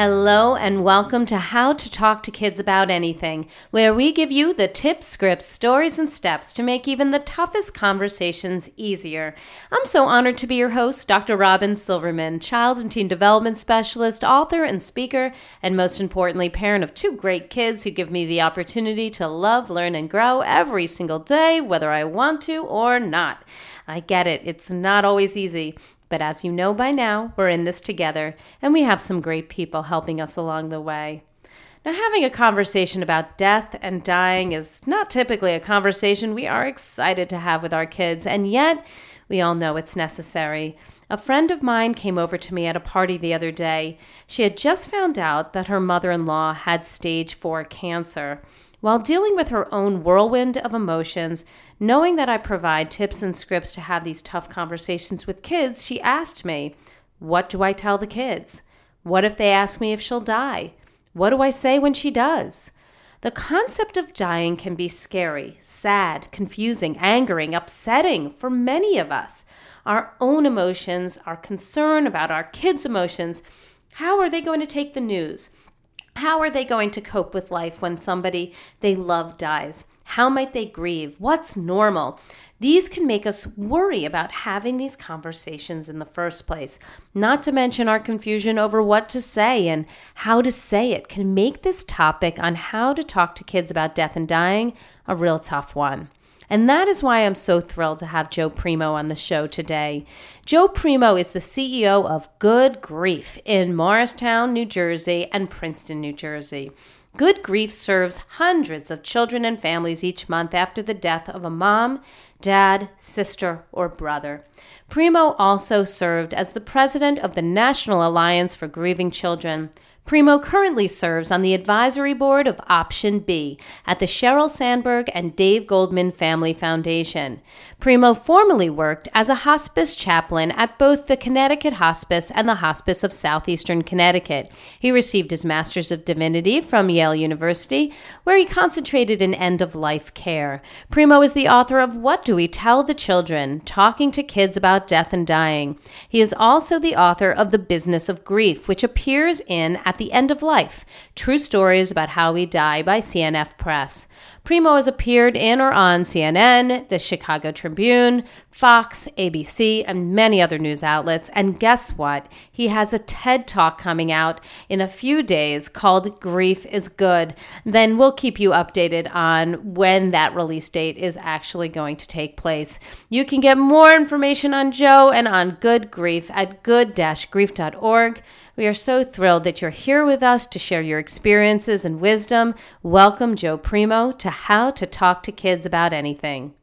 Hello, and welcome to How to Talk to Kids About Anything, where we give you the tips, scripts, stories, and steps to make even the toughest conversations easier. I'm so honored to be your host, Dr. Robin Silverman, child and teen development specialist, author, and speaker, and most importantly, parent of two great kids who give me the opportunity to love, learn, and grow every single day, whether I want to or not. I get it, it's not always easy. But as you know by now, we're in this together, and we have some great people helping us along the way. Now, having a conversation about death and dying is not typically a conversation we are excited to have with our kids, and yet we all know it's necessary. A friend of mine came over to me at a party the other day. She had just found out that her mother in law had stage 4 cancer. While dealing with her own whirlwind of emotions, knowing that I provide tips and scripts to have these tough conversations with kids, she asked me, What do I tell the kids? What if they ask me if she'll die? What do I say when she does? The concept of dying can be scary, sad, confusing, angering, upsetting for many of us. Our own emotions, our concern about our kids' emotions, how are they going to take the news? How are they going to cope with life when somebody they love dies? How might they grieve? What's normal? These can make us worry about having these conversations in the first place. Not to mention our confusion over what to say and how to say it can make this topic on how to talk to kids about death and dying a real tough one. And that is why I'm so thrilled to have Joe Primo on the show today. Joe Primo is the CEO of Good Grief in Morristown, New Jersey, and Princeton, New Jersey. Good Grief serves hundreds of children and families each month after the death of a mom, dad, sister, or brother. Primo also served as the president of the National Alliance for Grieving Children. Primo currently serves on the advisory board of Option B at the Sheryl Sandberg and Dave Goldberg Family Foundation. Primo formerly worked as a hospice chaplain at both the Connecticut Hospice and the Hospice of Southeastern Connecticut. He received his Master's of Divinity from Yale University, where he concentrated in end of life care. Primo is the author of What Do We Tell the Children? Talking to Kids About Death and Dying. He is also the author of The Business of Grief, which appears in At the End of Life True Stories About How We Die by CNF Press. Primo has appeared in or on CNN, the Chicago Tribune, Fox, ABC, and many other news outlets. And guess what? He has a TED Talk coming out in a few days called Grief is Good. Then we'll keep you updated on when that release date is actually going to take place. You can get more information on Joe and on Good Grief at good-grief.org. We are so thrilled that you're here with us to share your experiences and wisdom. Welcome, Joe Primo, to How to Talk to Kids About Anything.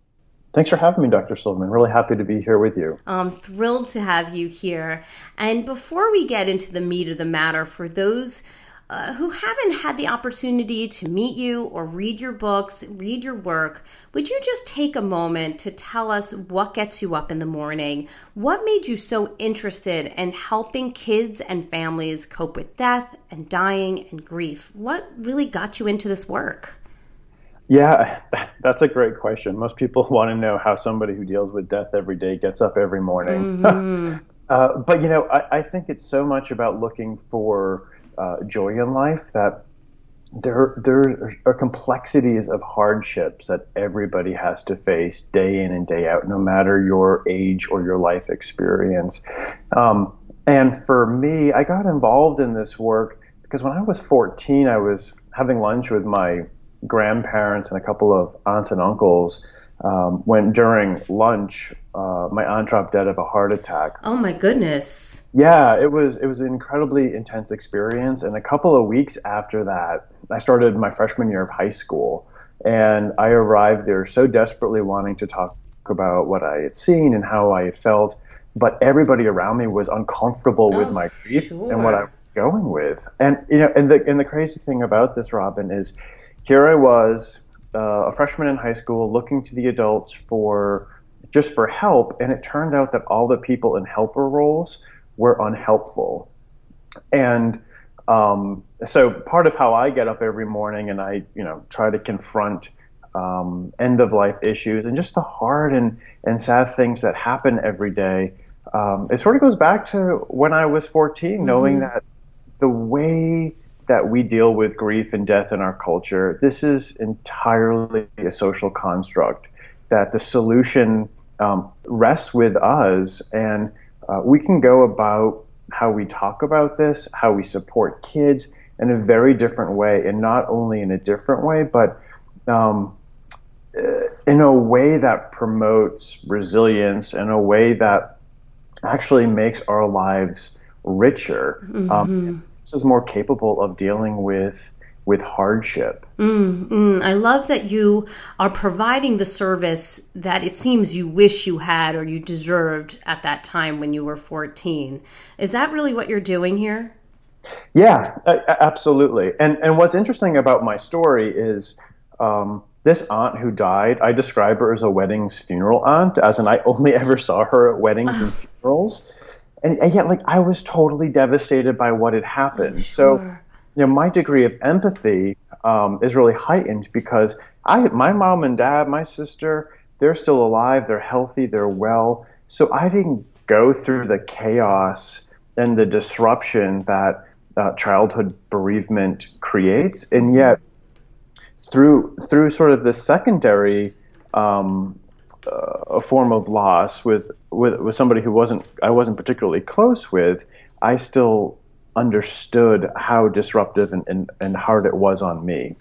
Thanks for having me, Dr. Silverman. Really happy to be here with you. I'm thrilled to have you here. And before we get into the meat of the matter, for those uh, who haven't had the opportunity to meet you or read your books, read your work, would you just take a moment to tell us what gets you up in the morning? What made you so interested in helping kids and families cope with death and dying and grief? What really got you into this work? Yeah, that's a great question. Most people want to know how somebody who deals with death every day gets up every morning. Mm-hmm. uh, but, you know, I, I think it's so much about looking for uh, joy in life that there there are complexities of hardships that everybody has to face day in and day out, no matter your age or your life experience. Um, and for me, I got involved in this work because when I was 14, I was having lunch with my grandparents and a couple of aunts and uncles um, when during lunch uh, my aunt dropped dead of a heart attack. Oh my goodness! Yeah, it was it was an incredibly intense experience, and a couple of weeks after that, I started my freshman year of high school, and I arrived there so desperately wanting to talk about what I had seen and how I had felt, but everybody around me was uncomfortable oh, with my grief sure. and what I was going with. And you know, and the and the crazy thing about this, Robin, is here I was, uh, a freshman in high school, looking to the adults for just for help, and it turned out that all the people in helper roles were unhelpful. And um, so part of how I get up every morning and I, you know, try to confront um, end of life issues and just the hard and, and sad things that happen every day. Um, it sort of goes back to when I was 14, mm-hmm. knowing that the way that we deal with grief and death in our culture, this is entirely a social construct. That the solution um, rests with us, and uh, we can go about how we talk about this, how we support kids in a very different way, and not only in a different way, but um, uh, in a way that promotes resilience, in a way that actually makes our lives richer. Um, mm-hmm. Um, is more capable of dealing with with hardship. Mm, mm. I love that you are providing the service that it seems you wish you had or you deserved at that time when you were 14. Is that really what you're doing here? Yeah, absolutely. And and what's interesting about my story is um, this aunt who died. I describe her as a weddings funeral aunt, as in I only ever saw her at weddings and funerals. And, and, yet, like I was totally devastated by what had happened. Sure. So you know, my degree of empathy um, is really heightened because I, my mom and dad, my sister, they're still alive, they're healthy, they're well. So I didn't go through the chaos and the disruption that uh, childhood bereavement creates, and yet through through sort of the secondary um, a form of loss with, with with somebody who wasn't I wasn't particularly close with, I still understood how disruptive and, and, and hard it was on me.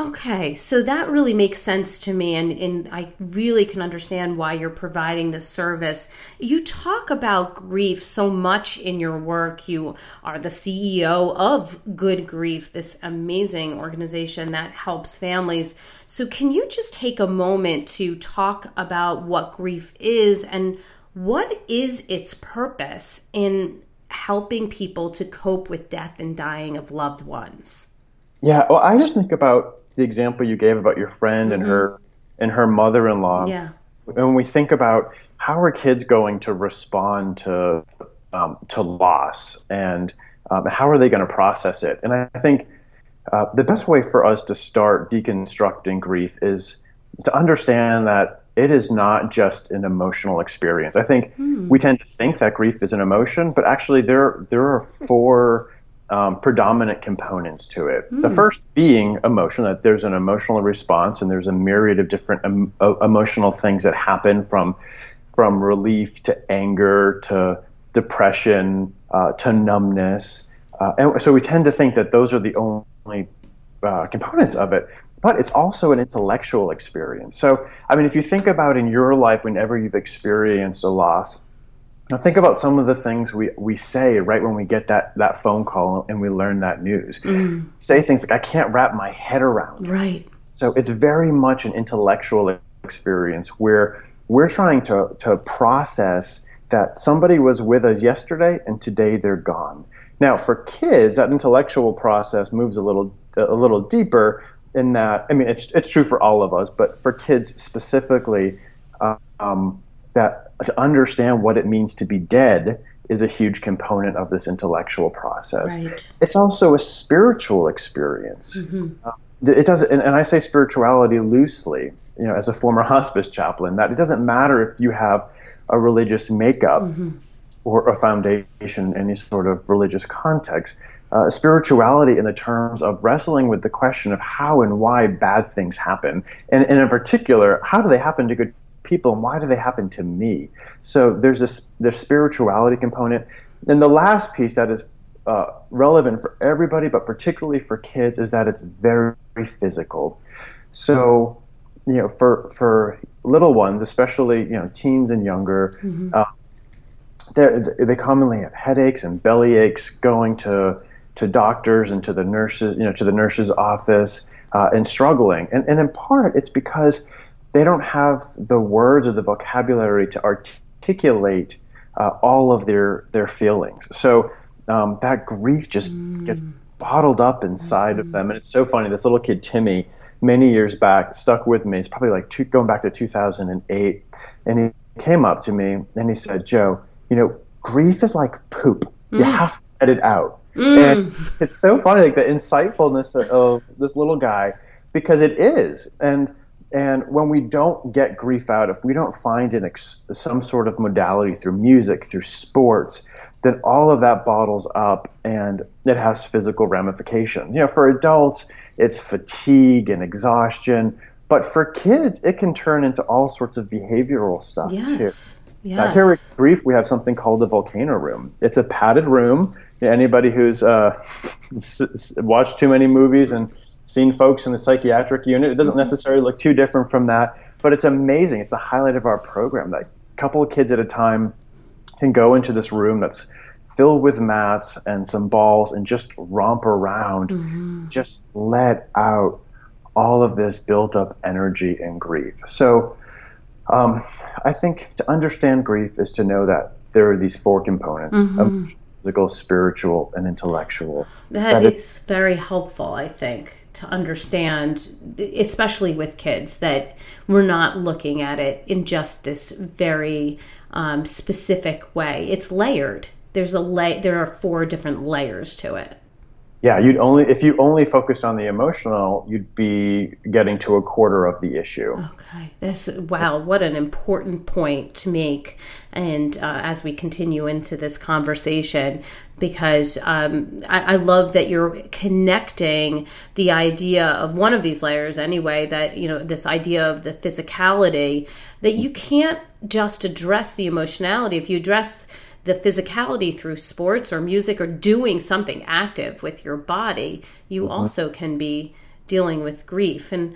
Okay, so that really makes sense to me, and, and I really can understand why you're providing this service. You talk about grief so much in your work. You are the CEO of Good Grief, this amazing organization that helps families. So, can you just take a moment to talk about what grief is and what is its purpose in helping people to cope with death and dying of loved ones? Yeah, well, I just think about the example you gave about your friend mm-hmm. and her and her mother-in-law. Yeah. And when we think about how are kids going to respond to um, to loss and um, how are they going to process it? And I think uh, the best way for us to start deconstructing grief is to understand that it is not just an emotional experience. I think mm. we tend to think that grief is an emotion, but actually there there are four um, predominant components to it. Mm. The first being emotion, that there's an emotional response, and there's a myriad of different em- emotional things that happen from from relief to anger to depression uh, to numbness, uh, and so we tend to think that those are the only uh, components of it but it's also an intellectual experience. So, I mean, if you think about in your life, whenever you've experienced a loss, now think about some of the things we, we say right when we get that, that phone call and we learn that news. Mm. Say things like, I can't wrap my head around. Right. So it's very much an intellectual experience where we're trying to, to process that somebody was with us yesterday and today they're gone. Now, for kids, that intellectual process moves a little a little deeper in that I mean it's it's true for all of us, but for kids specifically, um, that to understand what it means to be dead is a huge component of this intellectual process. Right. It's also a spiritual experience. Mm-hmm. Uh, it does, and, and I say spirituality loosely, you know, as a former hospice chaplain, that it doesn't matter if you have a religious makeup mm-hmm. or a foundation in any sort of religious context uh, spirituality in the terms of wrestling with the question of how and why bad things happen, and, and in particular, how do they happen to good people and why do they happen to me? So there's this there's spirituality component, and the last piece that is uh, relevant for everybody, but particularly for kids, is that it's very, very physical. So you know, for for little ones, especially you know teens and younger. Mm-hmm. Uh, they commonly have headaches and belly aches going to to doctors and to the nurses, you know, to the nurse's office uh, and struggling. And, and in part, it's because they don't have the words or the vocabulary to articulate uh, all of their their feelings. So um, that grief just mm. gets bottled up inside mm. of them. And it's so funny. This little kid, Timmy, many years back, stuck with me. It's probably like two, going back to 2008. And he came up to me and he said, Joe, you know, grief is like poop. Mm. You have to let it out. Mm. And it's so funny, like the insightfulness of, of this little guy, because it is. And and when we don't get grief out, if we don't find an ex- some sort of modality through music, through sports, then all of that bottles up and it has physical ramifications. You know, for adults, it's fatigue and exhaustion, but for kids, it can turn into all sorts of behavioral stuff yes. too. Yes. Now, here at Grief, we have something called the volcano room. It's a padded room. Anybody who's uh, watched too many movies and seen folks in the psychiatric unit, it doesn't mm-hmm. necessarily look too different from that, but it's amazing. It's the highlight of our program that a couple of kids at a time can go into this room that's filled with mats and some balls and just romp around, mm-hmm. just let out all of this built up energy and grief. So, um, I think to understand grief is to know that there are these four components mm-hmm. physical, spiritual, and intellectual. that, that is very helpful, I think, to understand, especially with kids, that we're not looking at it in just this very um, specific way. It's layered. There's a lay. There are four different layers to it yeah, you'd only if you only focused on the emotional, you'd be getting to a quarter of the issue. Okay, this wow, what an important point to make, and uh, as we continue into this conversation, because um, I, I love that you're connecting the idea of one of these layers anyway. That you know this idea of the physicality that you can't just address the emotionality if you address the physicality through sports or music or doing something active with your body, you mm-hmm. also can be dealing with grief. And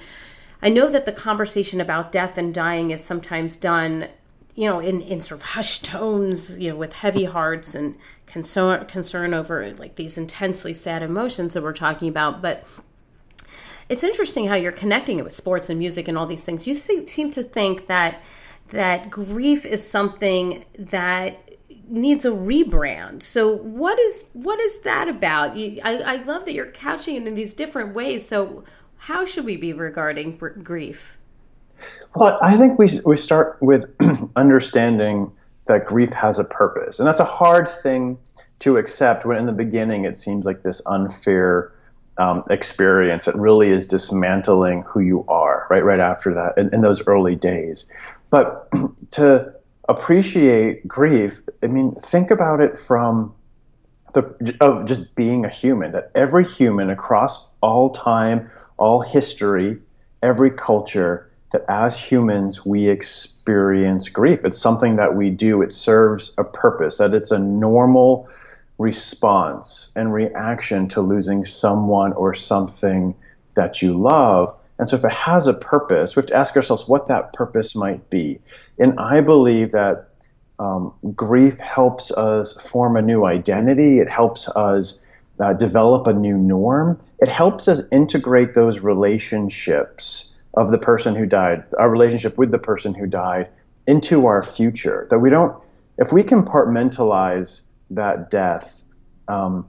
I know that the conversation about death and dying is sometimes done, you know, in, in sort of hushed tones, you know, with heavy hearts and concern concern over like these intensely sad emotions that we're talking about. But it's interesting how you're connecting it with sports and music and all these things. You seem to think that that grief is something that needs a rebrand. So what is what is that about? You, I, I love that you're couching it in these different ways. So how should we be regarding grief? Well, I think we we start with understanding that grief has a purpose, and that's a hard thing to accept when in the beginning it seems like this unfair um, experience that really is dismantling who you are right right after that in, in those early days. But to appreciate grief, I mean, think about it from the of just being a human. That every human across all time, all history, every culture, that as humans we experience grief. It's something that we do. It serves a purpose. That it's a normal response and reaction to losing someone or something that you love. And so, if it has a purpose, we have to ask ourselves what that purpose might be. And I believe that um, grief helps us form a new identity, it helps us uh, develop a new norm, it helps us integrate those relationships of the person who died, our relationship with the person who died, into our future. That we don't, if we compartmentalize that death, um,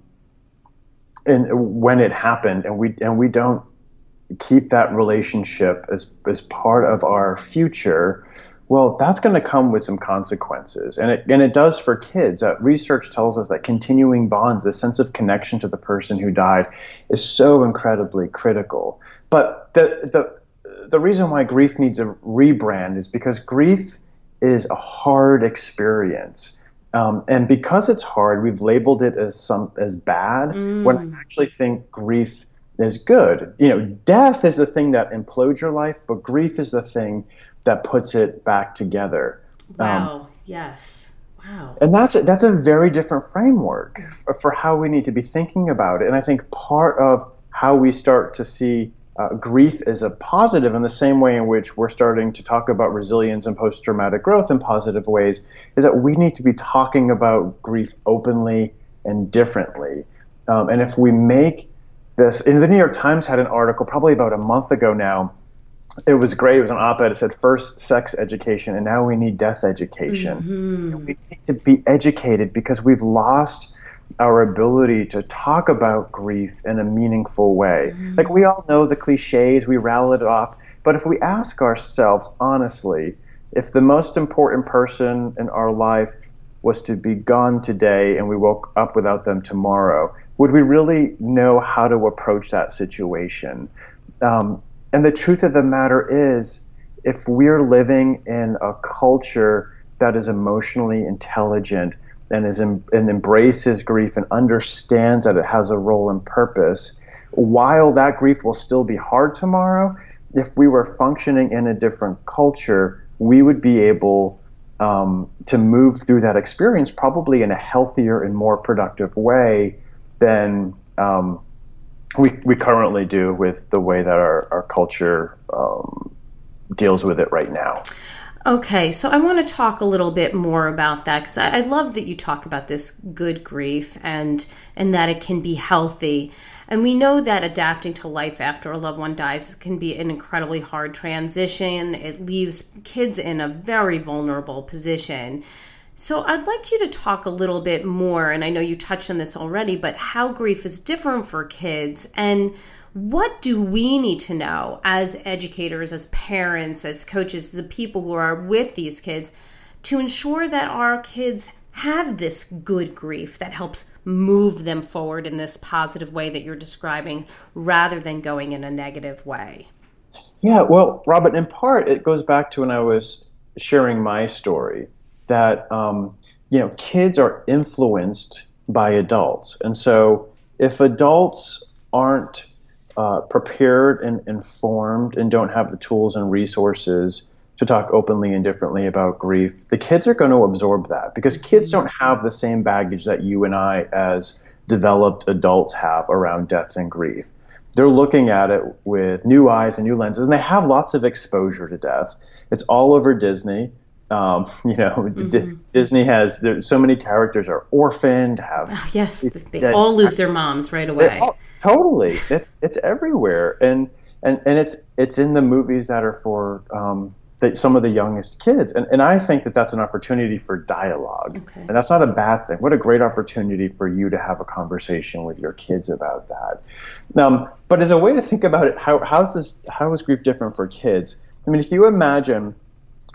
and when it happened, and we and we don't keep that relationship as, as part of our future, well, that's going to come with some consequences. And it, and it does for kids. Uh, research tells us that continuing bonds, the sense of connection to the person who died, is so incredibly critical. But the, the, the reason why grief needs a rebrand is because grief is a hard experience. Um, and because it's hard, we've labeled it as some as bad. Mm. When I actually think grief is good. You know, death is the thing that implodes your life, but grief is the thing that puts it back together. Wow. Um, yes. Wow. And that's a, that's a very different framework for, for, how we need to be thinking about it. And I think part of how we start to see uh, grief is a positive in the same way in which we're starting to talk about resilience and post traumatic growth in positive ways is that we need to be talking about grief openly and differently. Um, and if we make this. In the New York Times had an article probably about a month ago now. It was great. It was an op-ed. It said first sex education, and now we need death education. Mm-hmm. We need to be educated because we've lost our ability to talk about grief in a meaningful way. Mm-hmm. Like we all know the cliches, we rattle it off, but if we ask ourselves honestly, if the most important person in our life was to be gone today and we woke up without them tomorrow, would we really know how to approach that situation? Um, and the truth of the matter is, if we're living in a culture that is emotionally intelligent and is and embraces grief and understands that it has a role and purpose, while that grief will still be hard tomorrow, if we were functioning in a different culture, we would be able um, to move through that experience probably in a healthier and more productive way than um, we, we currently do with the way that our, our culture um, deals with it right now. Okay, so I want to talk a little bit more about that because I, I, love that you talk about this good grief and and that it can be healthy. And we know that adapting to life after a loved one dies can be an incredibly hard transition. It leaves kids in a very vulnerable position. So I'd like you to talk a little bit more, and I know you touched on this already, but how grief is different for kids and what do we need to know as educators, as parents, as coaches, the people who are with these kids to ensure that our kids have this good grief that helps move them forward in this positive way that you're describing rather than going in a negative way? Yeah, well, Robin, in part, it goes back to when I was sharing my story that, um, you know, kids are influenced by adults. And so if adults aren't uh, prepared and informed and don't have the tools and resources to talk openly and differently about grief, the kids are going to absorb that because kids don't have the same baggage that you and I, as developed adults, have around death and grief. They're looking at it with new eyes and new lenses, and they have lots of exposure to death. It's all over Disney. Um, you know, mm-hmm. D- Disney has there's so many characters are orphaned. Have oh, yes, they all lose their moms right away. All, totally, it's it's everywhere, and and and it's it's in the movies that are for um, the, some of the youngest kids, and and I think that that's an opportunity for dialogue, okay. and that's not a bad thing. What a great opportunity for you to have a conversation with your kids about that. Um, but as a way to think about it, how how's this how is grief different for kids? I mean, if you imagine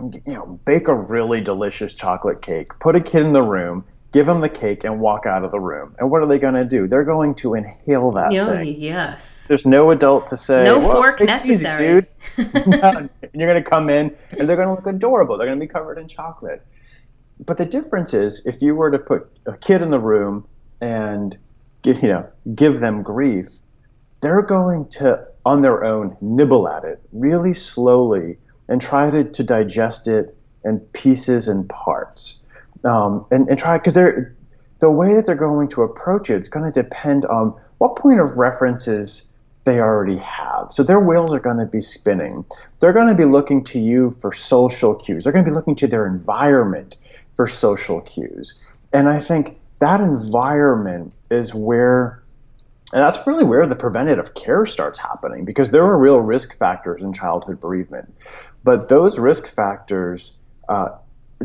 you know, bake a really delicious chocolate cake, put a kid in the room, give them the cake, and walk out of the room. And what are they going to do? They're going to inhale that oh, thing. Yes. There's no adult to say, no fork necessary. Easy, and you're going to come in, and they're going to look adorable. They're going to be covered in chocolate. But the difference is, if you were to put a kid in the room and give, you know give them grief, they're going to on their own nibble at it really slowly and try to, to digest it in pieces and parts. Um, and, and try, because they're, the way that they're going to approach it is going to depend on what point of references they already have. So their wheels are going to be spinning. They're going to be looking to you for social cues. They're going to be looking to their environment for social cues. And I think that environment is where and that's really where the preventative care starts happening because there are real risk factors in childhood bereavement. But those risk factors uh,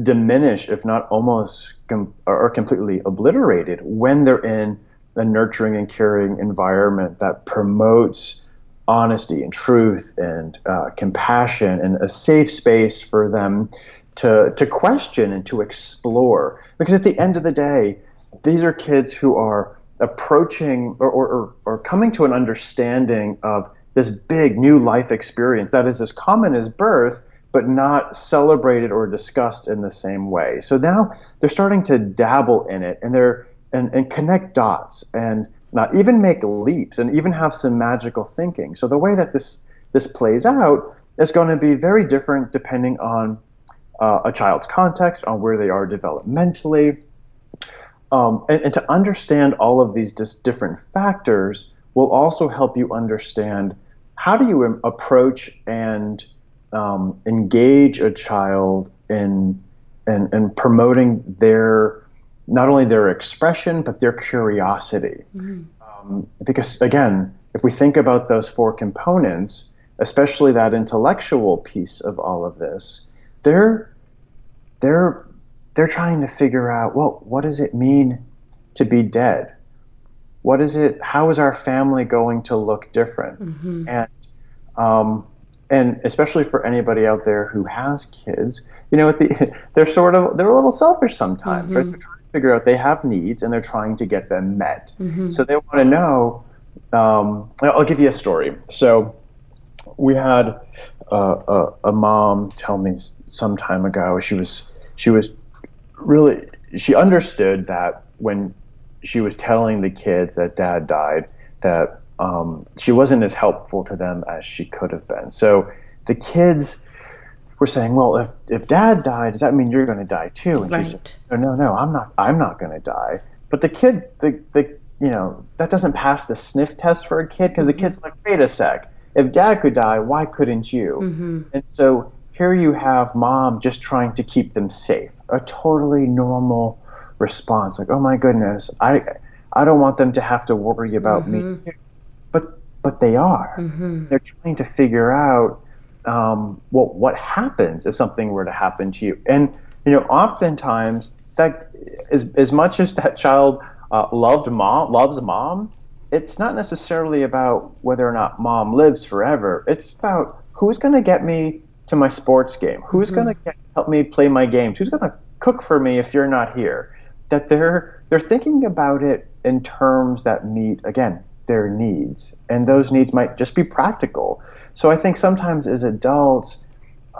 diminish, if not almost com- or completely obliterated, when they're in a nurturing and caring environment that promotes honesty and truth and uh, compassion and a safe space for them to, to question and to explore. Because at the end of the day, these are kids who are approaching or, or, or coming to an understanding of this big new life experience that is as common as birth, but not celebrated or discussed in the same way. So now they're starting to dabble in it and they're and, and connect dots and not even make leaps and even have some magical thinking. So the way that this this plays out is going to be very different depending on uh, a child's context, on where they are developmentally, um, and, and, to understand all of these dis- different factors will also help you understand how do you approach and um, engage a child in, in, in promoting their not only their expression but their curiosity. Mm-hmm. Um, because again, if we think about those four components, especially that intellectual piece of all of this, they're they're they're trying to figure out, well, what does it mean to be dead? What is it? How is our family going to look different? Mm-hmm. And um, and especially for anybody out there who has kids, you know, the, they're sort of they're a little selfish sometimes, Mm-hmm. right? They're trying to figure out they have needs and they're trying to get them met. Mm-hmm. So they want to know. Um, I'll give you a story. So we had uh, a, a mom tell me some time ago. She was she was really she understood that when she was telling the kids that dad died that um, she wasn't as helpful to them as she could have been. So the kids were saying, "Well, if if dad died, does that mean you're going to die too?" And she said, Right. "No, no, no, I'm not. I'm not going to die." But the kid, the the you know that doesn't pass the sniff test for a kid because the kid's like, "Wait a sec. If dad could die, why couldn't you?" And so here you have mom just trying to keep them safe. A totally normal response, like, "Oh my goodness, I I don't want them to have to worry about me." But but they are. They're trying to figure out um, well, what happens if something were to happen to you? And you know, oftentimes that as as much as that child uh, loved mom, loves mom, it's not necessarily about whether or not mom lives forever. It's about who's going to get me to my sports game, who's going to help me play my games, who's going to cook for me if you're not here. That they're they're thinking about it in terms that meet again their needs, and those needs might just be practical. So I think sometimes as adults,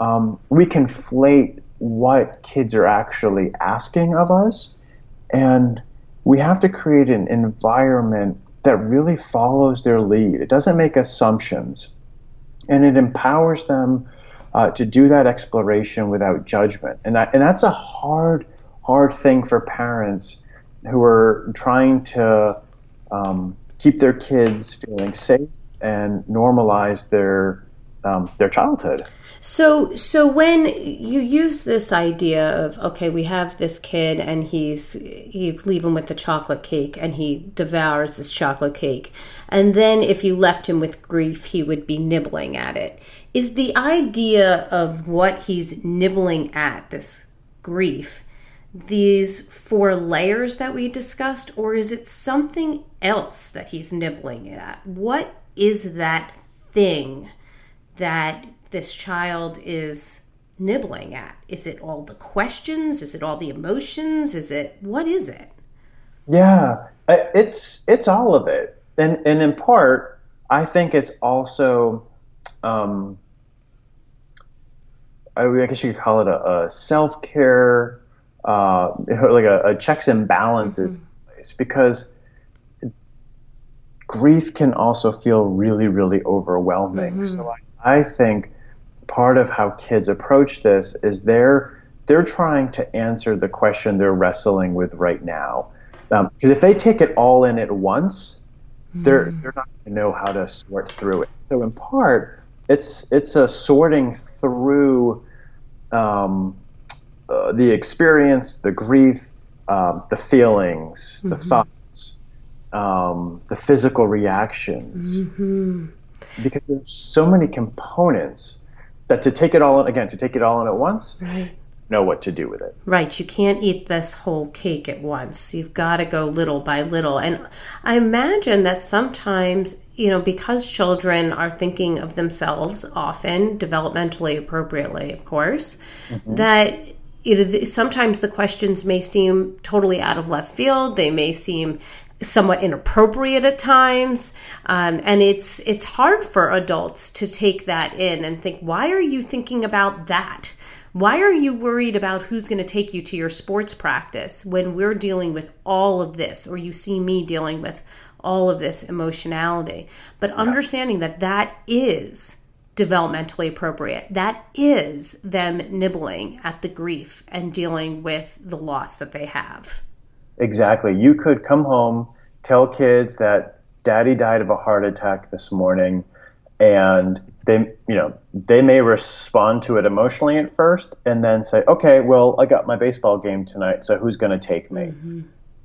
um, we conflate what kids are actually asking of us, and we have to create an environment that really follows their lead. It doesn't make assumptions, and it empowers them uh, to do that exploration without judgment. And that and that's a hard, hard thing for parents who are trying to um, keep their kids feeling safe and normalize their um, their childhood. So, so when you use this idea of okay, we have this kid and he's you leave him with the chocolate cake and he devours this chocolate cake, and then if you left him with grief, he would be nibbling at it. Is the idea of what he's nibbling at this grief these four layers that we discussed, or is it something else that he's nibbling it at? What is that thing that this child is nibbling at? Is it all the questions? Is it all the emotions? Is it what is it? Yeah, it's it's all of it, and and in part, I think it's also, um, I guess you could call it a, a self care, uh, like a, a checks and balances place, because grief can also feel really really overwhelming. So I, I think part of how kids approach this is they're they're trying to answer the question they're wrestling with right now. Because if they take it all in at once, they're they're not going to know how to sort through it. So in part, it's it's a sorting through um, uh, the experience, the grief, um, the feelings, the thoughts, um, the physical reactions, because there's so many components that to take it all in again to take it all in at once, Right. know what to do with it. Right. You can't eat this whole cake at once. You've got to go little by little. And I imagine that sometimes, you know, because children are thinking of themselves often, developmentally appropriately, of course, that. Know, sometimes the questions may seem totally out of left field. They may seem somewhat inappropriate at times, um, and it's it's hard for adults to take that in and think, why are you thinking about that? Why are you worried about who's going to take you to your sports practice when we're dealing with all of this, or you see me dealing with all of this emotionality? But understanding that that is developmentally appropriate. That is them nibbling at the grief and dealing with the loss that they have. Exactly. You could come home, tell kids that daddy died of a heart attack this morning, and they, you know, they may respond to it emotionally at first and then say, okay, well, I got my baseball game tonight, so who's going to take me? Mm-hmm.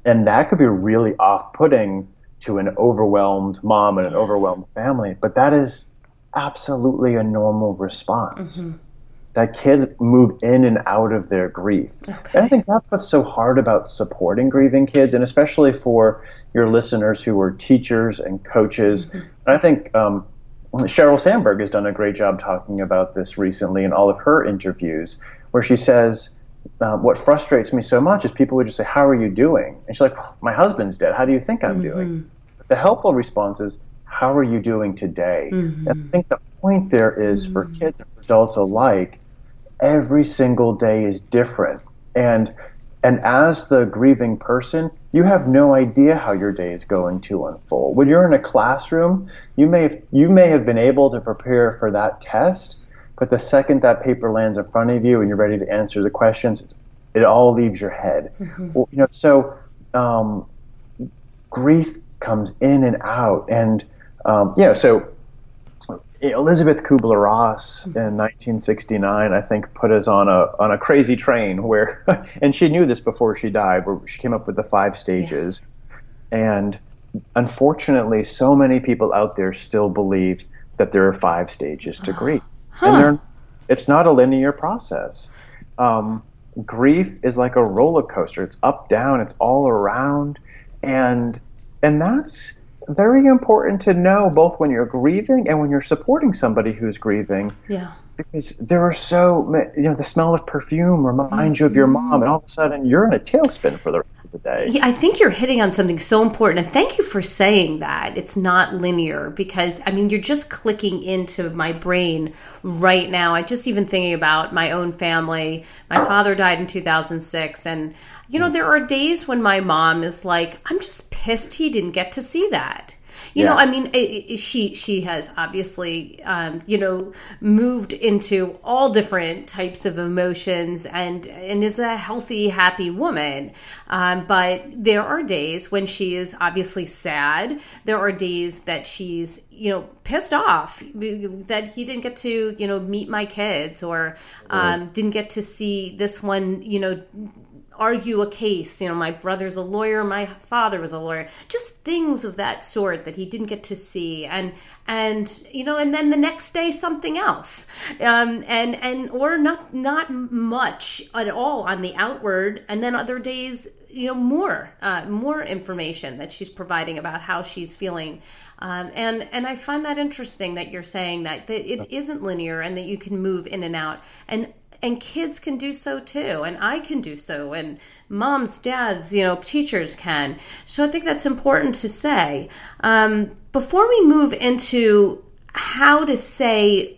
And that could be really off putting to an overwhelmed mom and an overwhelmed family, but that is absolutely a normal response. that kids move in and out of their grief. Okay. And I think that's what's so hard about supporting grieving kids, and especially for your listeners who are teachers and coaches. Mm-hmm. And I think um, Sheryl Sandberg has done a great job talking about this recently in all of her interviews, where she says, uh, What frustrates me so much is people would just say, How are you doing? And she's like, My husband's dead. How do you think I'm mm-hmm. doing? The helpful response is, How are you doing today? Mm-hmm. And I think the point there is for mm-hmm. kids and for adults alike, every single day is different. And and as the grieving person, you have no idea how your day is going to unfold. When you're in a classroom, you may have, you may have been able to prepare for that test, but the second that paper lands in front of you and you're ready to answer the questions, it all leaves your head. Mm-hmm. Well, you know, so um, grief comes in and out, and um, you know, so Elisabeth Kübler-Ross in 1969, I think, put us on a on a crazy train where, and she knew this before she died, where she came up with the five stages, yes. and unfortunately, so many people out there still believe that there are five stages to grief, huh. and it's not a linear process. Um, grief is like a roller coaster; it's up, down, it's all around, and and that's very important to know both when you're grieving and when you're supporting somebody who's grieving. Yeah. Because there are so, you know, the smell of perfume reminds you of your mm-hmm. mom, and all of a sudden you're in a tailspin for the rest of the day. Yeah, I think you're hitting on something so important. And thank you for saying that. It's not linear because, I mean, you're just clicking into my brain right now. I just even thinking about my own family. My father died in 2006, and you know, there are days when my mom is like, I'm just pissed he didn't get to see that. You yeah. know, I mean, it, it, she she has obviously, um, you know, moved into all different types of emotions and and is a healthy, happy woman. Um, but there are days when she is obviously sad. There are days that she's you know pissed off that he didn't get to you know meet my kids or um, didn't get to see this one you know argue a case. You know, my brother's a lawyer, my father was a lawyer. Just things of that sort that he didn't get to see, and and you know, and then the next day something else, um, and and or not not much at all on the outward, and then other days you know more uh, more information that she's providing about how she's feeling um, and and I find that interesting that you're saying that, that it isn't linear and that you can move in and out and and kids can do so too and i can do so and moms dads you know teachers can. So i think that's important to say. Um, before we move into how to say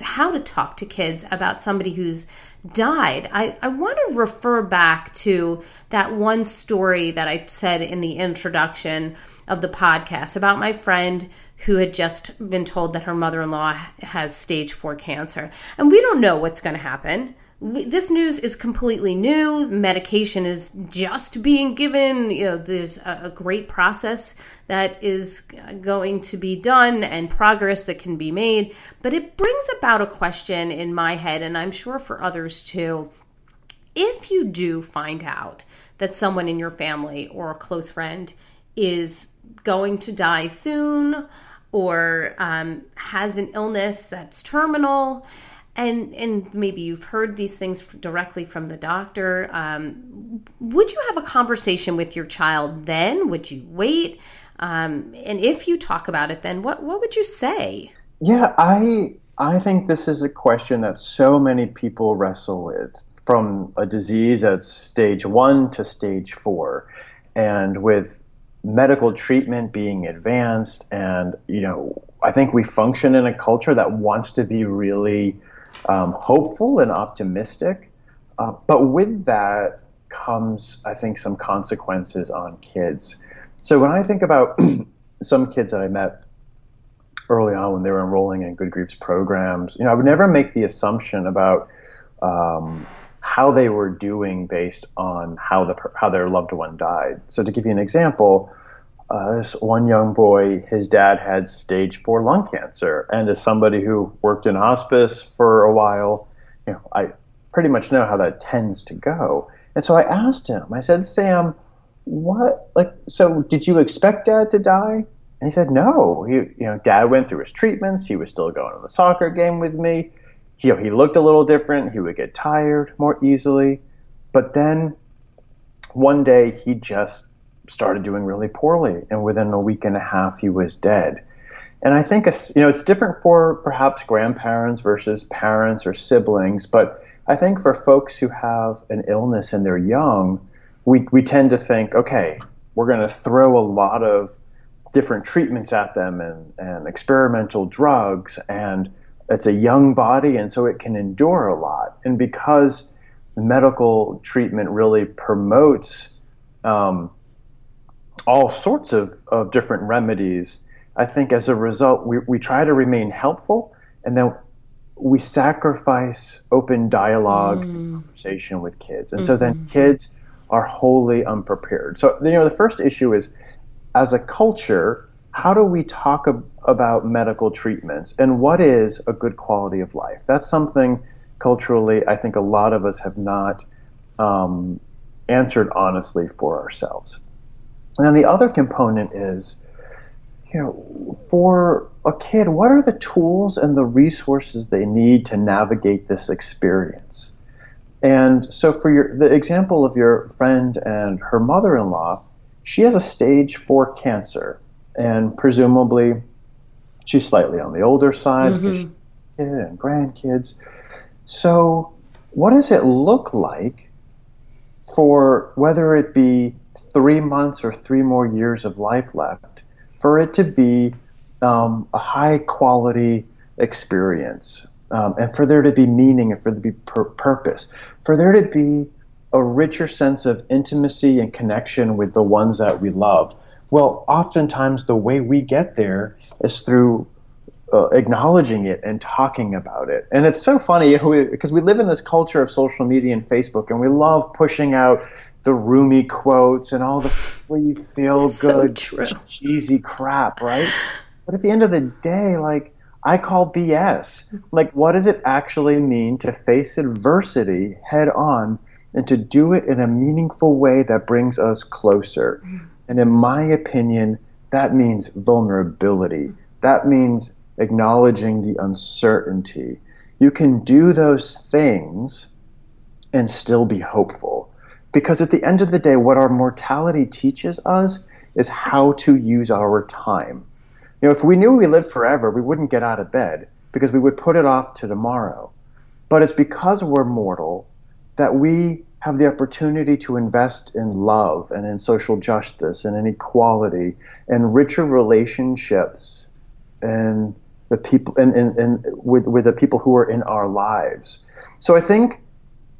how to talk to kids about somebody who's died i, I want to refer back to that one story that i said in the introduction of the podcast about my friend who had just been told that her mother in law has stage four cancer. And we don't know what's going to happen. This news is completely new. Medication is just being given. You know, there's a, great process that is going to be done and progress that can be made. But it brings about a question in my head, and I'm sure for others too. If you do find out that someone in your family or a close friend is going to die soon or um, has an illness that's terminal. And and maybe you've heard these things directly from the doctor. Um, would you have a conversation with your child then? Would you wait? Um, and if you talk about it then what what would you say? Yeah i i think this is a question that so many people wrestle with from a disease that's stage one to stage four and with medical treatment being advanced and you know i think we function in a culture that wants to be really um, hopeful and optimistic. Uh, but with that comes i think some consequences on kids. So when i think about some kids that i met early on when they were enrolling in good grief's programs you know i would never make the assumption about um, how they were doing based on how the how their loved one died. So to give you an example, uh, this one young boy, his dad had stage four lung cancer, and as somebody who worked in hospice for a while, you know, I pretty much know how that tends to go. And so I asked him. I said, "Sam, what like so did you expect dad to die?" And he said, "No. He, you know, dad went through his treatments. He was still going to the soccer game with me." He, he looked a little different. He would get tired more easily. But then one day he just started doing really poorly. And within a week and a half, he was dead. And I think you know it's different for perhaps grandparents versus parents or siblings, but I think for folks who have an illness and they're young, we, we tend to think, okay, we're going to throw a lot of different treatments at them and, and experimental drugs, and it's a young body, and so it can endure a lot. And because medical treatment really promotes um, all sorts of, of different remedies, I think as a result, we, we try to remain helpful, and then we sacrifice open dialogue mm. conversation with kids. And mm-hmm. so then mm-hmm. kids are wholly unprepared. So, you know, the first issue is as a culture, how do we talk ab- about medical treatments and what is a good quality of life? That's something culturally I think a lot of us have not um, answered honestly for ourselves. And then the other component is, you know, for a kid, what are the tools and the resources they need to navigate this experience? And so, for your the example of your friend and her mother-in-law, she has a stage four cancer, and presumably, she's slightly on the older side mm-hmm. and grandkids. So, what does it look like for whether it be three months or three more years of life left, for it to be um, a high quality experience, um, and for there to be meaning and for there to be pur- purpose, for there to be a richer sense of intimacy and connection with the ones that we love. Well, oftentimes the way we get there is through uh, acknowledging it and talking about it. And it's so funny because we live in this culture of social media and Facebook, and we love pushing out the Rumi quotes and all the free feel good, so cheesy crap, right? But at the end of the day, like, I call BS. Like, what does it actually mean to face adversity head on and to do it in a meaningful way that brings us closer? And in my opinion, that means vulnerability. That means acknowledging the uncertainty. You can do those things and still be hopeful. Because at the end of the day, what our mortality teaches us is how to use our time. You know, if we knew we lived forever, we wouldn't get out of bed because we would put it off to tomorrow. But it's because we're mortal that we have the opportunity to invest in love and in social justice and in equality and richer relationships and the people and, and, and with, with the people who are in our lives. So I think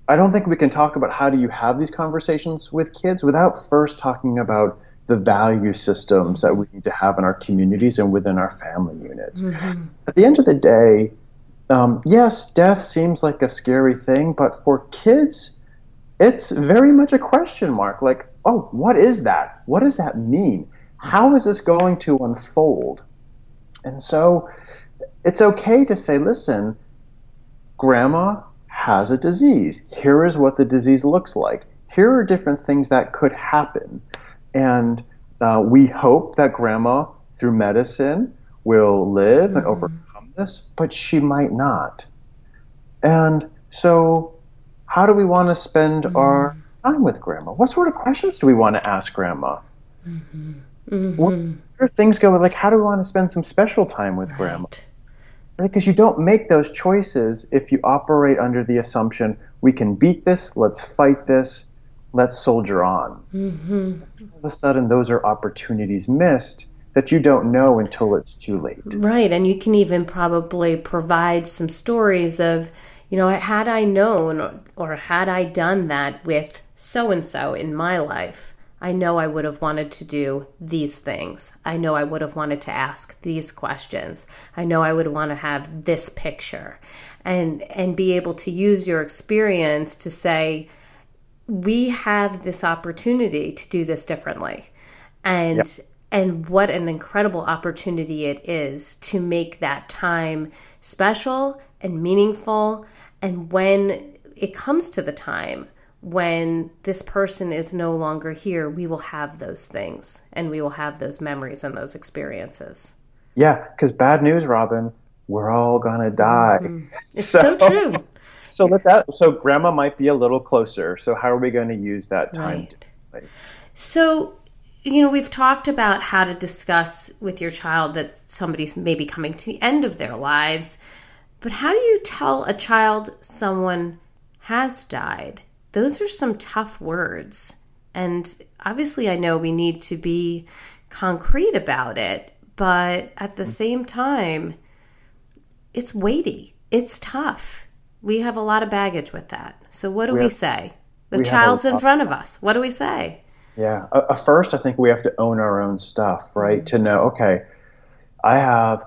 I don't think we can talk about how do you have these conversations with kids without first talking about the value systems that we need to have in our communities and within our family units. Mm-hmm. At the end of the day, um, yes, death seems like a scary thing, but for kids, it's very much a question mark. Like, oh, what is that? What does that mean? How is this going to unfold? And so it's okay to say, listen, grandma has a disease. Here is what the disease looks like. Here are different things that could happen. And uh, we hope that grandma, through medicine, will live mm-hmm. and overcome this, but she might not. And so, how do we want to spend mm-hmm. our time with grandma? What sort of questions do we want to ask grandma? Mm-hmm. What are things go like? How do we want to spend some special time with right. grandma? Because you don't make those choices if you operate under the assumption we can beat this, let's fight this, let's soldier on. Mm-hmm. All of a sudden, those are opportunities missed that you don't know until it's too late. Right. And you can even probably provide some stories of, you know, had I known or had I done that with so and so in my life, I know I would have wanted to do these things. I know I would have wanted to ask these questions. I know I would want to have this picture and and be able to use your experience to say, we have this opportunity to do this differently. And yep. and what an incredible opportunity it is to make that time special and meaningful and when it comes to the time when this person is no longer here, we will have those things and we will have those memories and those experiences. Yeah, because bad news, Robyn, we're all gonna die. Mm-hmm. It's so, so, true. So let's add, so grandma might be a little closer. So how are we going to use that time? Right. So you know, we've talked about how to discuss with your child that somebody's maybe coming to the end of their lives, but how do you tell a child someone has died? Those are some tough words. And obviously, I know we need to be concrete about it, but at the same time, it's weighty, it's tough. We have a lot of baggage with that. So, what do we, we have, say? The child's in front of us. What do we say? Yeah. Uh, first, I think we have to own our own stuff, right? Mm-hmm. To know, okay, I have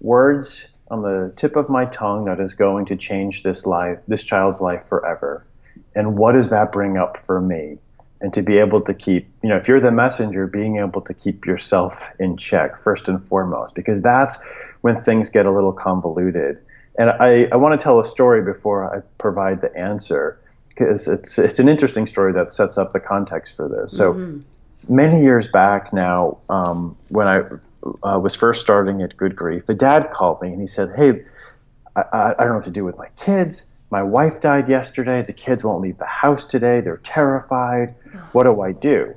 words on the tip of my tongue that is going to change this life, this child's life forever. And what does that bring up for me? And to be able to keep, you know, if you're the messenger, being able to keep yourself in check first and foremost, because that's when things get a little convoluted. And I, I want to tell a story before I provide the answer because it's it's an interesting story that sets up the context for this. So mm-hmm. many years back now, um, when I uh, was first starting at Good Grief, the dad called me and he said, "Hey, I, I, don't know what to do with my kids. My wife died yesterday. The kids won't leave the house today. They're terrified. What do I do?"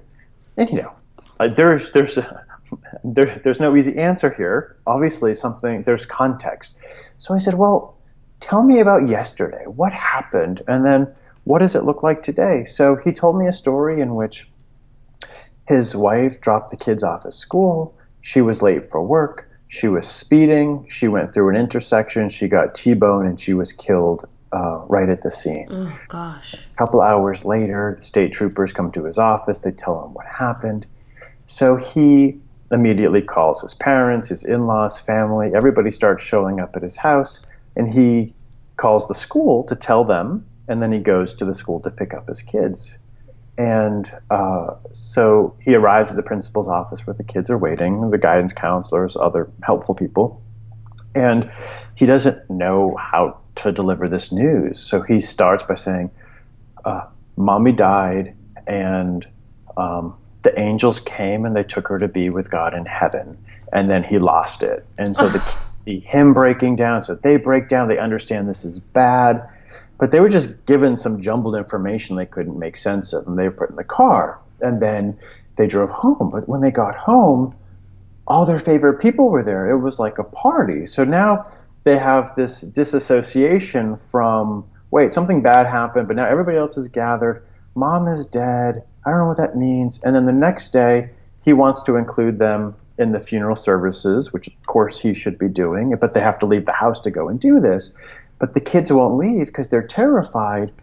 And you know, uh, there's there's there, there's no easy answer here. Obviously, something there's context. So I said, "Well, tell me about yesterday. What happened?" And then what does it look like today? So he told me a story in which his wife dropped the kids off at school. She was late for work. She was speeding. She went through an intersection. She got T-boned and she was killed uh, right at the scene. Oh gosh! A couple hours later, state troopers come to his office. They tell him what happened. So he immediately calls his parents, his in-laws, family. Everybody starts showing up at his house, and he calls the school to tell them and then he goes to the school to pick up his kids. And uh, so he arrives at the principal's office where the kids are waiting, the guidance counselors, other helpful people. And he doesn't know how to deliver this news. So he starts by saying, uh, Mommy died, and um, the angels came and they took her to be with God in heaven. And then he lost it. And so the, the him breaking down, so they break down, they understand this is bad but they were just given some jumbled information they couldn't make sense of, and they were put in the car. And then they drove home. But when they got home, all their favorite people were there. It was like a party. So now they have this disassociation from wait, something bad happened, but now everybody else is gathered. Mom is dead. I don't know what that means. And then the next day, he wants to include them in the funeral services, which of course he should be doing, but they have to leave the house to go and do this. But the kids won't leave because they're terrified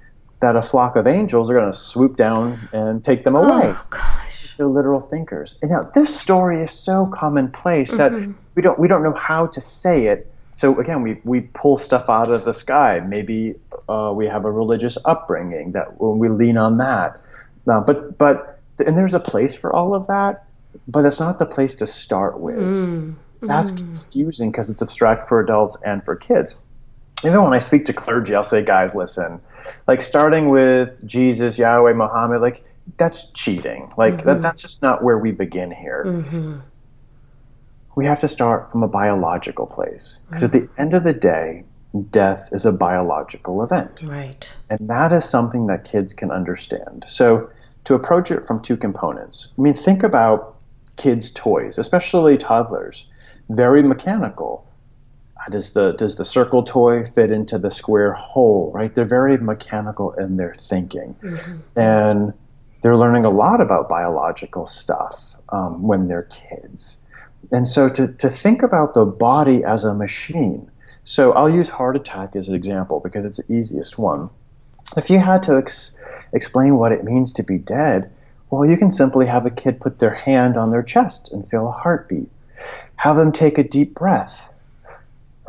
that a flock of angels are going to swoop down and take them away. Oh gosh. They're literal thinkers. And now this story is so commonplace that mm-hmm. we don't we don't know how to say it. So again, we we pull stuff out of the sky. Maybe uh, we have a religious upbringing that when we lean on that. Uh, but but and there's a place for all of that, but it's not the place to start with. Mm. That's mm. confusing because it's abstract for adults and for kids even when I speak to clergy, I'll say, guys, listen, like starting with Jesus, Yahweh, Muhammad, like that's cheating. Like mm-hmm. that, that's just not where we begin here. Mm-hmm. We have to start from a biological place because mm-hmm. at the mm-hmm. end of the day, death is a biological event. Right. And that is something that kids can understand. So to approach it from two components, I mean, think about kids' toys, especially toddlers, very mechanical does the does the circle toy fit into the square hole right? They're very mechanical in their thinking. Mm-hmm. and they're learning a lot about biological stuff um, when they're kids. And so to, to think about the body as a machine so i'll use heart attack as an example because it's the easiest one. If you had to ex- explain what it means to be dead well you can simply have a kid put their hand on their chest and feel a heartbeat. Have them take a deep breath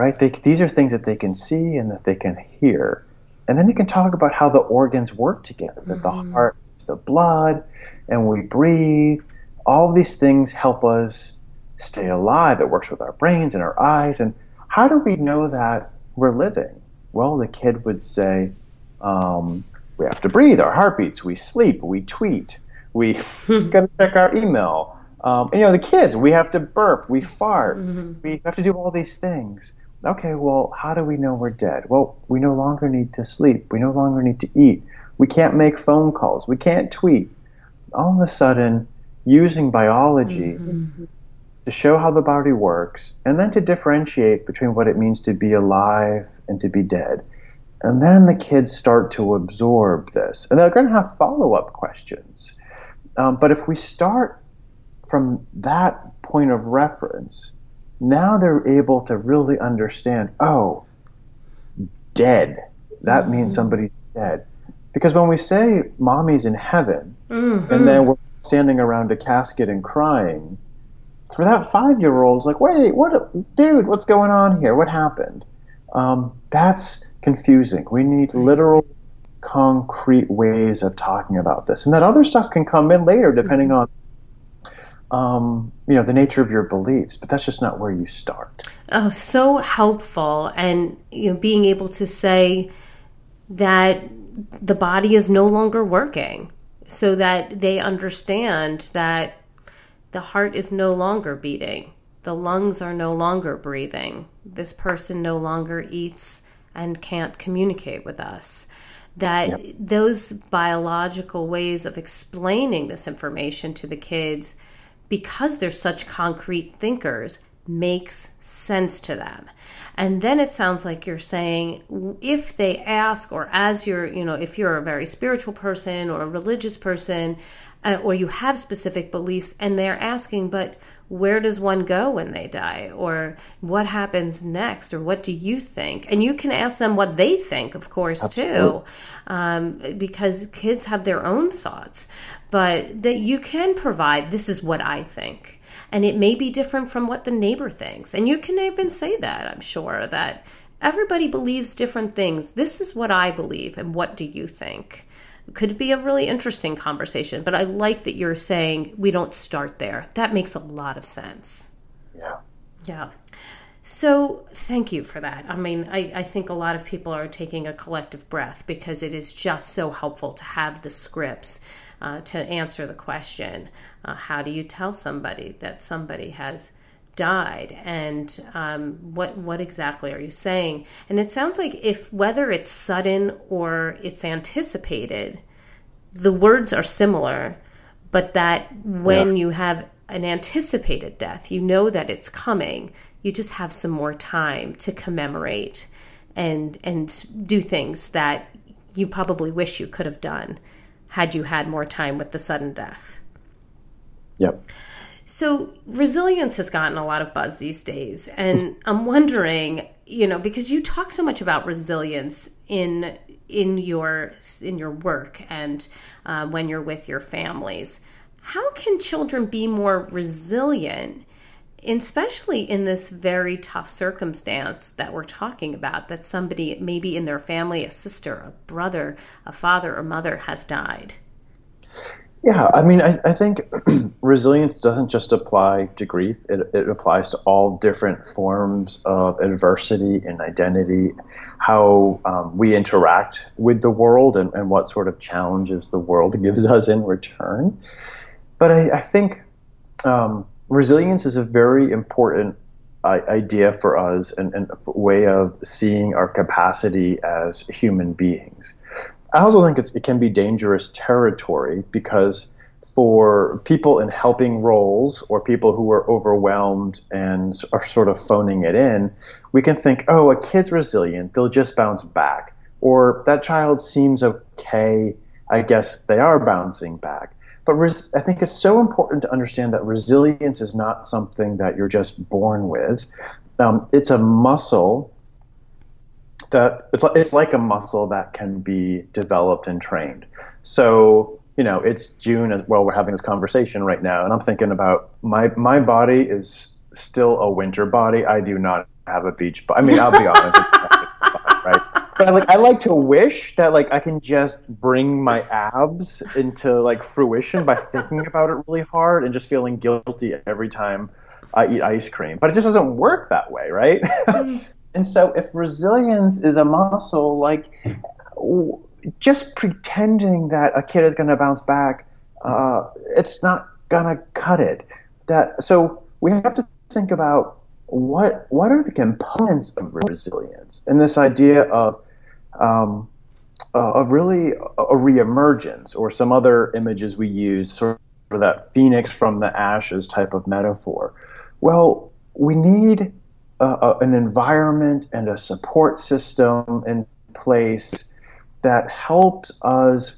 right? They, these are things that they can see and that they can hear. And then you can talk about how the organs work together, that mm-hmm. the heart the blood and we breathe. All these things help us stay alive. It works with our brains and our eyes. And how do we know that we're living? Well, the kid would say, um, we have to breathe, our heartbeats, we sleep, we tweet, we got to check our email. Um, and, you know, the kids, we have to burp, we fart, mm-hmm. we have to do all these things okay, well, how do we know we're dead? Well, we no longer need to sleep. We no longer need to eat. We can't make phone calls. We can't tweet. All of a sudden, using biology mm-hmm. to show how the body works and then to differentiate between what it means to be alive and to be dead. And then the kids start to absorb this. And they're going to have follow up questions. Um, but if we start from that point of reference, now they're able to really understand oh, dead. That mm-hmm. means somebody's dead. Because when we say mommy's in heaven, mm-hmm. and then we're standing around a casket and crying, for that five year old, it's like, wait, what, dude, what's going on here? What happened? Um, that's confusing. We need literal, concrete ways of talking about this. And that other stuff can come in later depending mm-hmm. on um, you know the nature of your beliefs but that's just not where you start. Oh so helpful. And you know being able to say that the body is no longer working so that they understand that the heart is no longer beating the lungs are no longer breathing this person no longer eats and can't communicate with us. That yep. those biological ways of explaining this information to the kids because they're such concrete thinkers makes sense to them. And then it sounds like you're saying if they ask or as you're, you know, if you're a very spiritual person or a religious person uh, or you have specific beliefs and they're asking but where does one go when they die? Or what happens next? Or what do you think? And you can ask them what they think of course Absolutely. too um, because kids have their own thoughts. But that you can provide this is what i think. And it may be different from what the neighbor thinks. And you can even say that i'm sure that everybody believes different things. This is what i believe and what do you think could be a really interesting conversation. But I like that you're saying we don't start there. That makes a lot of sense. Yeah. Yeah. So thank you for that. I mean, I, I think a lot of people are taking a collective breath because it is just so helpful to have the scripts uh, to answer the question uh, how do you tell somebody that somebody has died and um, what what exactly are you saying? And it sounds like if whether it's sudden or it's anticipated the words are similar but that when yeah. you have an anticipated death you know that it's coming you just have some more time to commemorate and and do things that you probably wish you could have done had you had more time with the sudden death. Yep so resilience has gotten a lot of buzz these days, and I'm wondering, you know, because you talk so much about resilience in in your in your work and uh, when you're with your families, how can children be more resilient? especially in this very tough circumstance that we're talking about that somebody maybe in their family a sister a brother a father or mother has died yeah, I mean, I, I think resilience doesn't just apply to grief, it, it applies to all different forms of adversity and identity, how um, we interact with the world, and, and what sort of challenges the world gives us in return. But I, I think um, resilience is a very important idea for us and, and a way of seeing our capacity as human beings. I also think it can be dangerous territory because for people in helping roles or people who are overwhelmed and are sort of phoning it in, we can think, oh, a kid's resilient, they'll just bounce back. Or that child seems okay, I guess they are bouncing back. But res- I think it's so important to understand that resilience is not something that you're just born with. Um, it's a muscle that it's like, it's like a muscle that can be developed and trained. So you know, it's June as well. We're having this conversation right now, and I'm thinking about my my body is still a winter body. I do not have a beach. But I mean, I'll be honest, right? But I like I like to wish that like I can just bring my abs into like fruition by thinking about it really hard and just feeling guilty every time I eat ice cream. But it just doesn't work that way, right? Mm. And so, if resilience is a muscle, like just pretending that a kid is going to bounce back, uh, it's not going to cut it. That so we have to think about what what are the components of resilience and this idea of um, uh, of really a reemergence or some other images we use sort of that phoenix from the ashes type of metaphor well we need an environment and a support system in place that helps us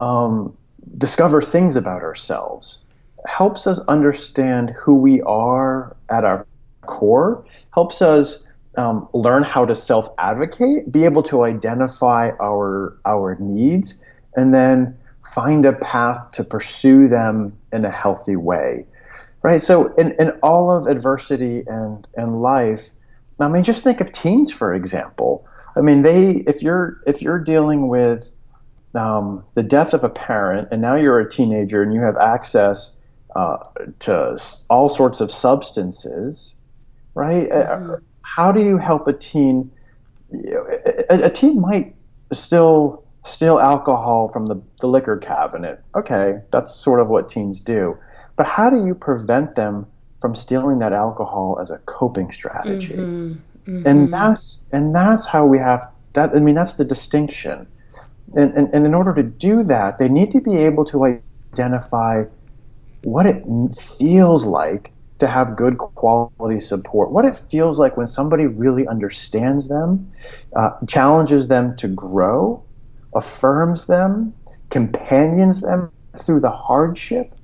um, discover things about ourselves helps us understand who we are at our core, helps us um, learn how to self advocate, be able to identify our our needs, and then find a path to pursue them in a healthy way. Right. So in, in all of adversity and, and life, I mean just think of teens for example. I mean they if you're if you're dealing with um, the death of a parent and now you're a teenager and you have access uh, to all sorts of substances, right? Uh, mm-hmm. How do you help a teen? A, a, teen might still steal alcohol from the, the liquor cabinet. Okay, that's sort of what teens do. But how do you prevent them from stealing that alcohol as a coping strategy? Mm-hmm. Mm-hmm. And that's and that's how we have that. I mean, that's the distinction. And, and, and in order to do that, they need to be able to identify what it feels like to have good quality support, what it feels like when somebody really understands them, uh, challenges them to grow, affirms them, companions them through the hardship,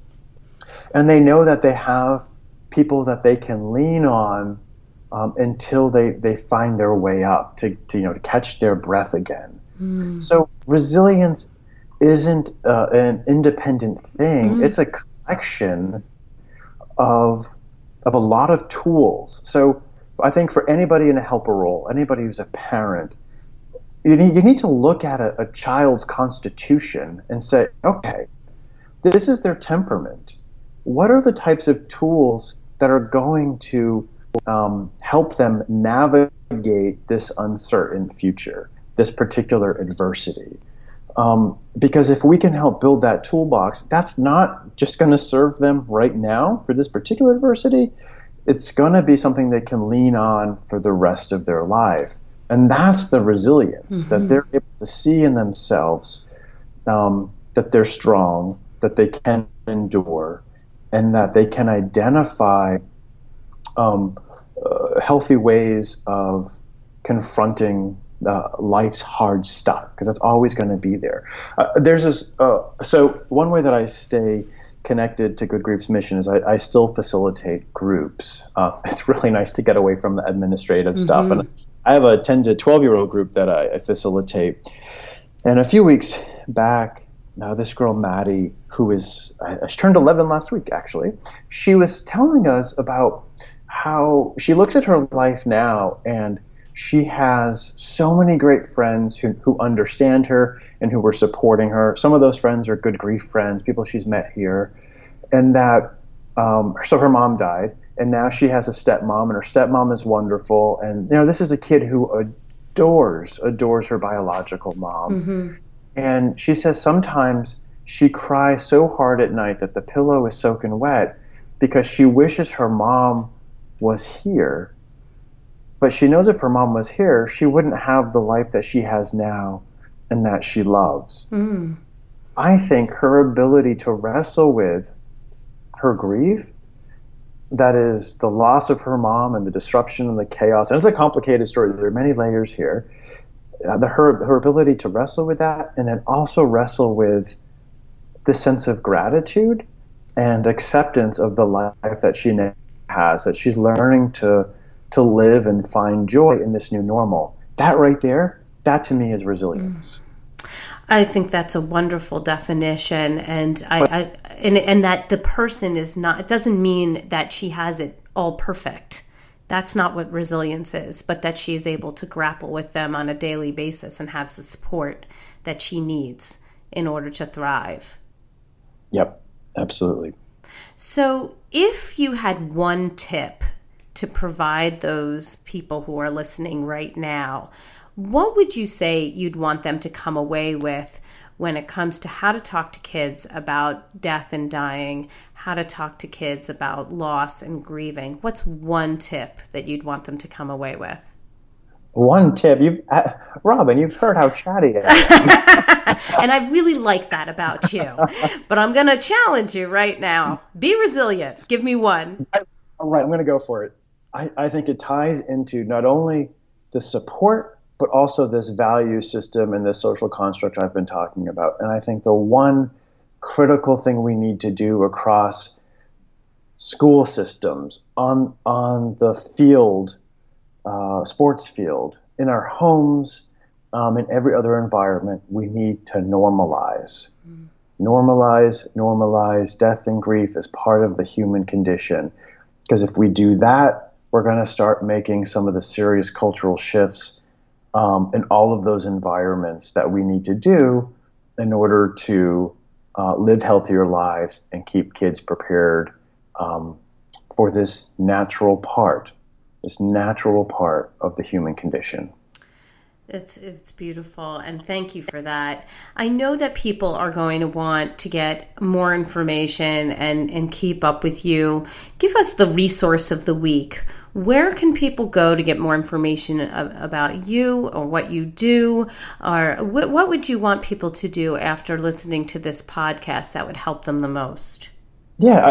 and they know that they have people that they can lean on um, until they, they find their way up to, to you know to catch their breath again. Mm. So resilience isn't uh, an independent thing; mm. it's a collection of of a lot of tools. So I think for anybody in a helper role, anybody who's a parent, you need, you need to look at a, a child's constitution and say, okay, this is their temperament. What are the types of tools that are going to um, help them navigate this uncertain future, this particular adversity? Um, because if we can help build that toolbox, that's not just going to serve them right now for this particular adversity. It's going to be something they can lean on for the rest of their life. And that's the resilience mm-hmm. that they're able to see in themselves um, that they're strong, that they can endure, and that they can identify um, uh, healthy ways of confronting uh, life's hard stuff because that's always going to be there. Uh, there's this. Uh, so one way that I stay connected to Good Grief's mission is I, I still facilitate groups. Uh, it's really nice to get away from the administrative mm-hmm. stuff, and I have a 10 to 12 year old group that I, I facilitate. And a few weeks back, now this girl Maddie, who is she turned 11 last week actually, she was telling us about how she looks at her life now and she has so many great friends who, who understand her and who were supporting her. Some of those friends are good grief friends, people she's met here. And that, um, so her mom died, and now she has a stepmom, and her stepmom is wonderful. And, you know, this is a kid who adores, adores her biological mom. Mm-hmm. And she says sometimes she cries so hard at night that the pillow is soaking wet because she wishes her mom was here but she knows if her mom was here, she wouldn't have the life that she has now and that she loves. Mm. I think her ability to wrestle with her grief, that is the loss of her mom and the disruption and the chaos, and it's a complicated story. There are many layers here. Uh, the, her, her ability to wrestle with that and then also wrestle with the sense of gratitude and acceptance of the life that she now has, that she's learning to to live and find joy in this new normal. That right there, that to me is resilience. I think that's a wonderful definition, and I, I and, and that the person is not. It doesn't mean that she has it all perfect. That's not what resilience is, but that she is able to grapple with them on a daily basis and have the support that she needs in order to thrive. Yep, absolutely. So, if you had one tip to provide those people who are listening right now, what would you say you'd want them to come away with when it comes to how to talk to kids about death and dying, how to talk to kids about loss and grieving? What's one tip that you'd want them to come away with? One tip, you, uh, Robyn, you've heard how chatty I am. and I really like that about you. But I'm going to challenge you right now. Be resilient. Give me one. I, all right, I'm going to go for it. I, I think it ties into not only the support, but also this value system and this social construct I've been talking about. And I think the one critical thing we need to do across school systems, on on the field, uh, sports field, in our homes, um, in every other environment, we need to normalize. Mm. Normalize, normalize death and grief as part of the human condition. Because if we do that, we're going to start making some of the serious cultural shifts um, in all of those environments that we need to do in order to uh, live healthier lives and keep kids prepared um, for this natural part, this natural part of the human condition. It's it's beautiful and thank you for that. I know that people are going to want to get more information and and keep up with you. Give us the resource of the week. Where can people go to get more information about you or what you do or what, would you want people to do after listening to this podcast that would help them the most? Yeah,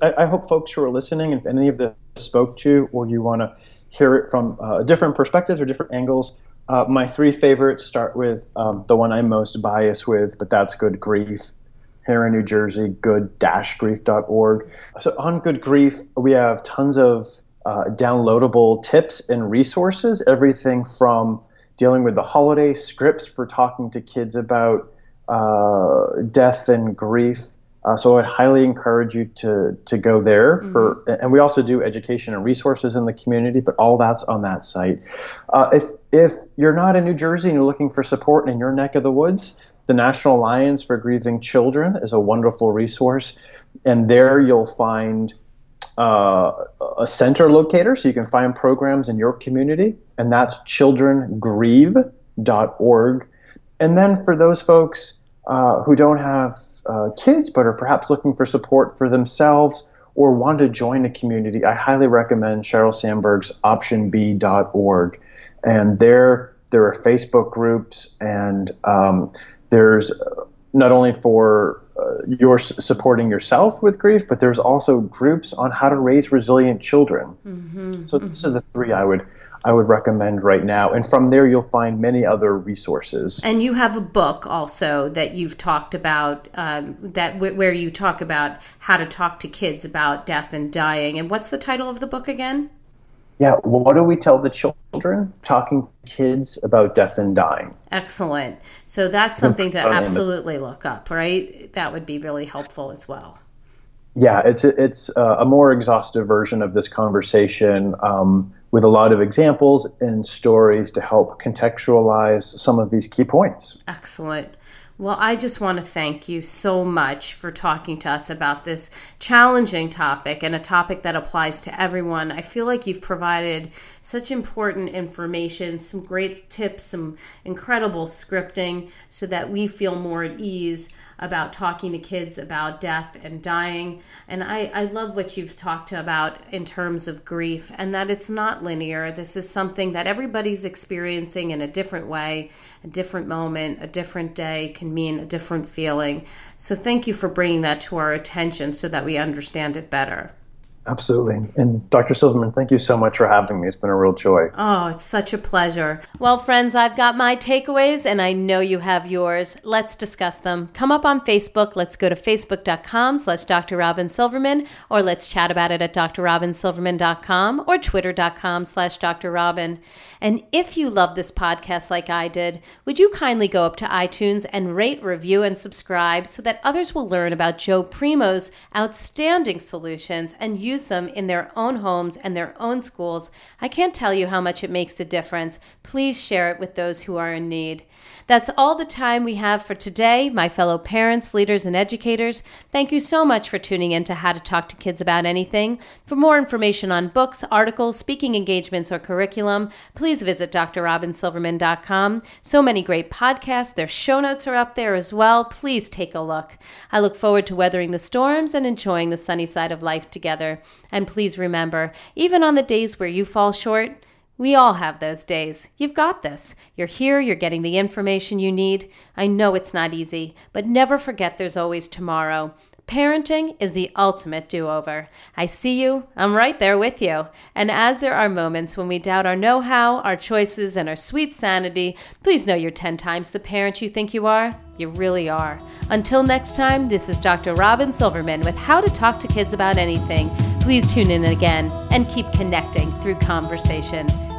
I, I hope folks who are listening, if any of this spoke to or you want to hear it from uh, different perspectives or different angles, uh, my three favorites start with um, the one I'm most biased with, but that's Good Grief here in New Jersey, good-grief.org. So on Good Grief, we have tons of uh, downloadable tips and resources, everything from dealing with the holiday scripts for talking to kids about uh, death and grief uh, so I'd highly encourage you to to go there mm-hmm. for, and we also do education and resources in the community, but all that's on that site. Uh, if if you're not in New Jersey and you're looking for support in your neck of the woods, the National Alliance for Grieving Children is a wonderful resource, and there you'll find uh, a center locator, so you can find programs in your community, and that's childrengrieve.org. And then for those folks uh, who don't have uh, kids but are perhaps looking for support for themselves or want to join a community, I highly recommend Sheryl Sandberg's optionb.org. And there, there are Facebook groups, and um, there's not only for uh, your supporting yourself with grief, but there's also groups on how to raise resilient children. Mm-hmm, so mm-hmm. these are the three I would I would recommend right now. And from there, you'll find many other resources. And you have a book also that you've talked about um, that w- where you talk about how to talk to kids about death and dying. And what's the title of the book again? Yeah, what do we tell the children? Talking kids about death and dying. Excellent. So that's something to absolutely look up, right? That would be really helpful as well. Yeah, it's it's a more exhaustive version of this conversation. Um, with a lot of examples and stories to help contextualize some of these key points. Excellent. Well, I just want to thank you so much for talking to us about this challenging topic and a topic that applies to everyone. I feel like you've provided such important information, some great tips, some incredible scripting so that we feel more at ease about talking to kids about death and dying. And I, I love what you've talked about in terms of grief and that it's not linear. This is something that everybody's experiencing in a different way, a different moment, a different day can mean a different feeling. So thank you for bringing that to our attention so that we understand it better. Absolutely. And Dr. Silverman, thank you so much for having me. It's been a real joy. Oh, it's such a pleasure. Well, friends, I've got my takeaways and I know you have yours. Let's discuss them. Come up on Facebook. Let's go to facebook.com slash Dr. Robyn Silverman or let's chat about it at drrobynsilverman.com or twitter.com slash Dr. Robyn. And if you love this podcast like I did, would you kindly go up to iTunes and rate, review, and subscribe so that others will learn about Joe Primo's outstanding solutions and use use them in their own homes and their own schools, I can't tell you how much it makes a difference. Please share it with those who are in need. That's all the time we have for today, my fellow parents, leaders, and educators. Thank you so much for tuning in to How to Talk to Kids About Anything. For more information on books, articles, speaking engagements, or curriculum, please visit drrobynsilverman.com. So many great podcasts. Their show notes are up there as well. Please take a look. I look forward to weathering the storms and enjoying the sunny side of life together. And please remember, even on the days where you fall short, we all have those days. You've got this. You're here, you're getting the information you need. I know it's not easy, but never forget there's always tomorrow. Parenting is the ultimate do over. I see you, I'm right there with you. And as there are moments when we doubt our know how, our choices, and our sweet sanity, please know you're 10 times the parent you think you are. You really are. Until next time, this is Dr. Robyn Silverman with How to Talk to Kids About Anything. Please tune in again and keep connecting through conversation.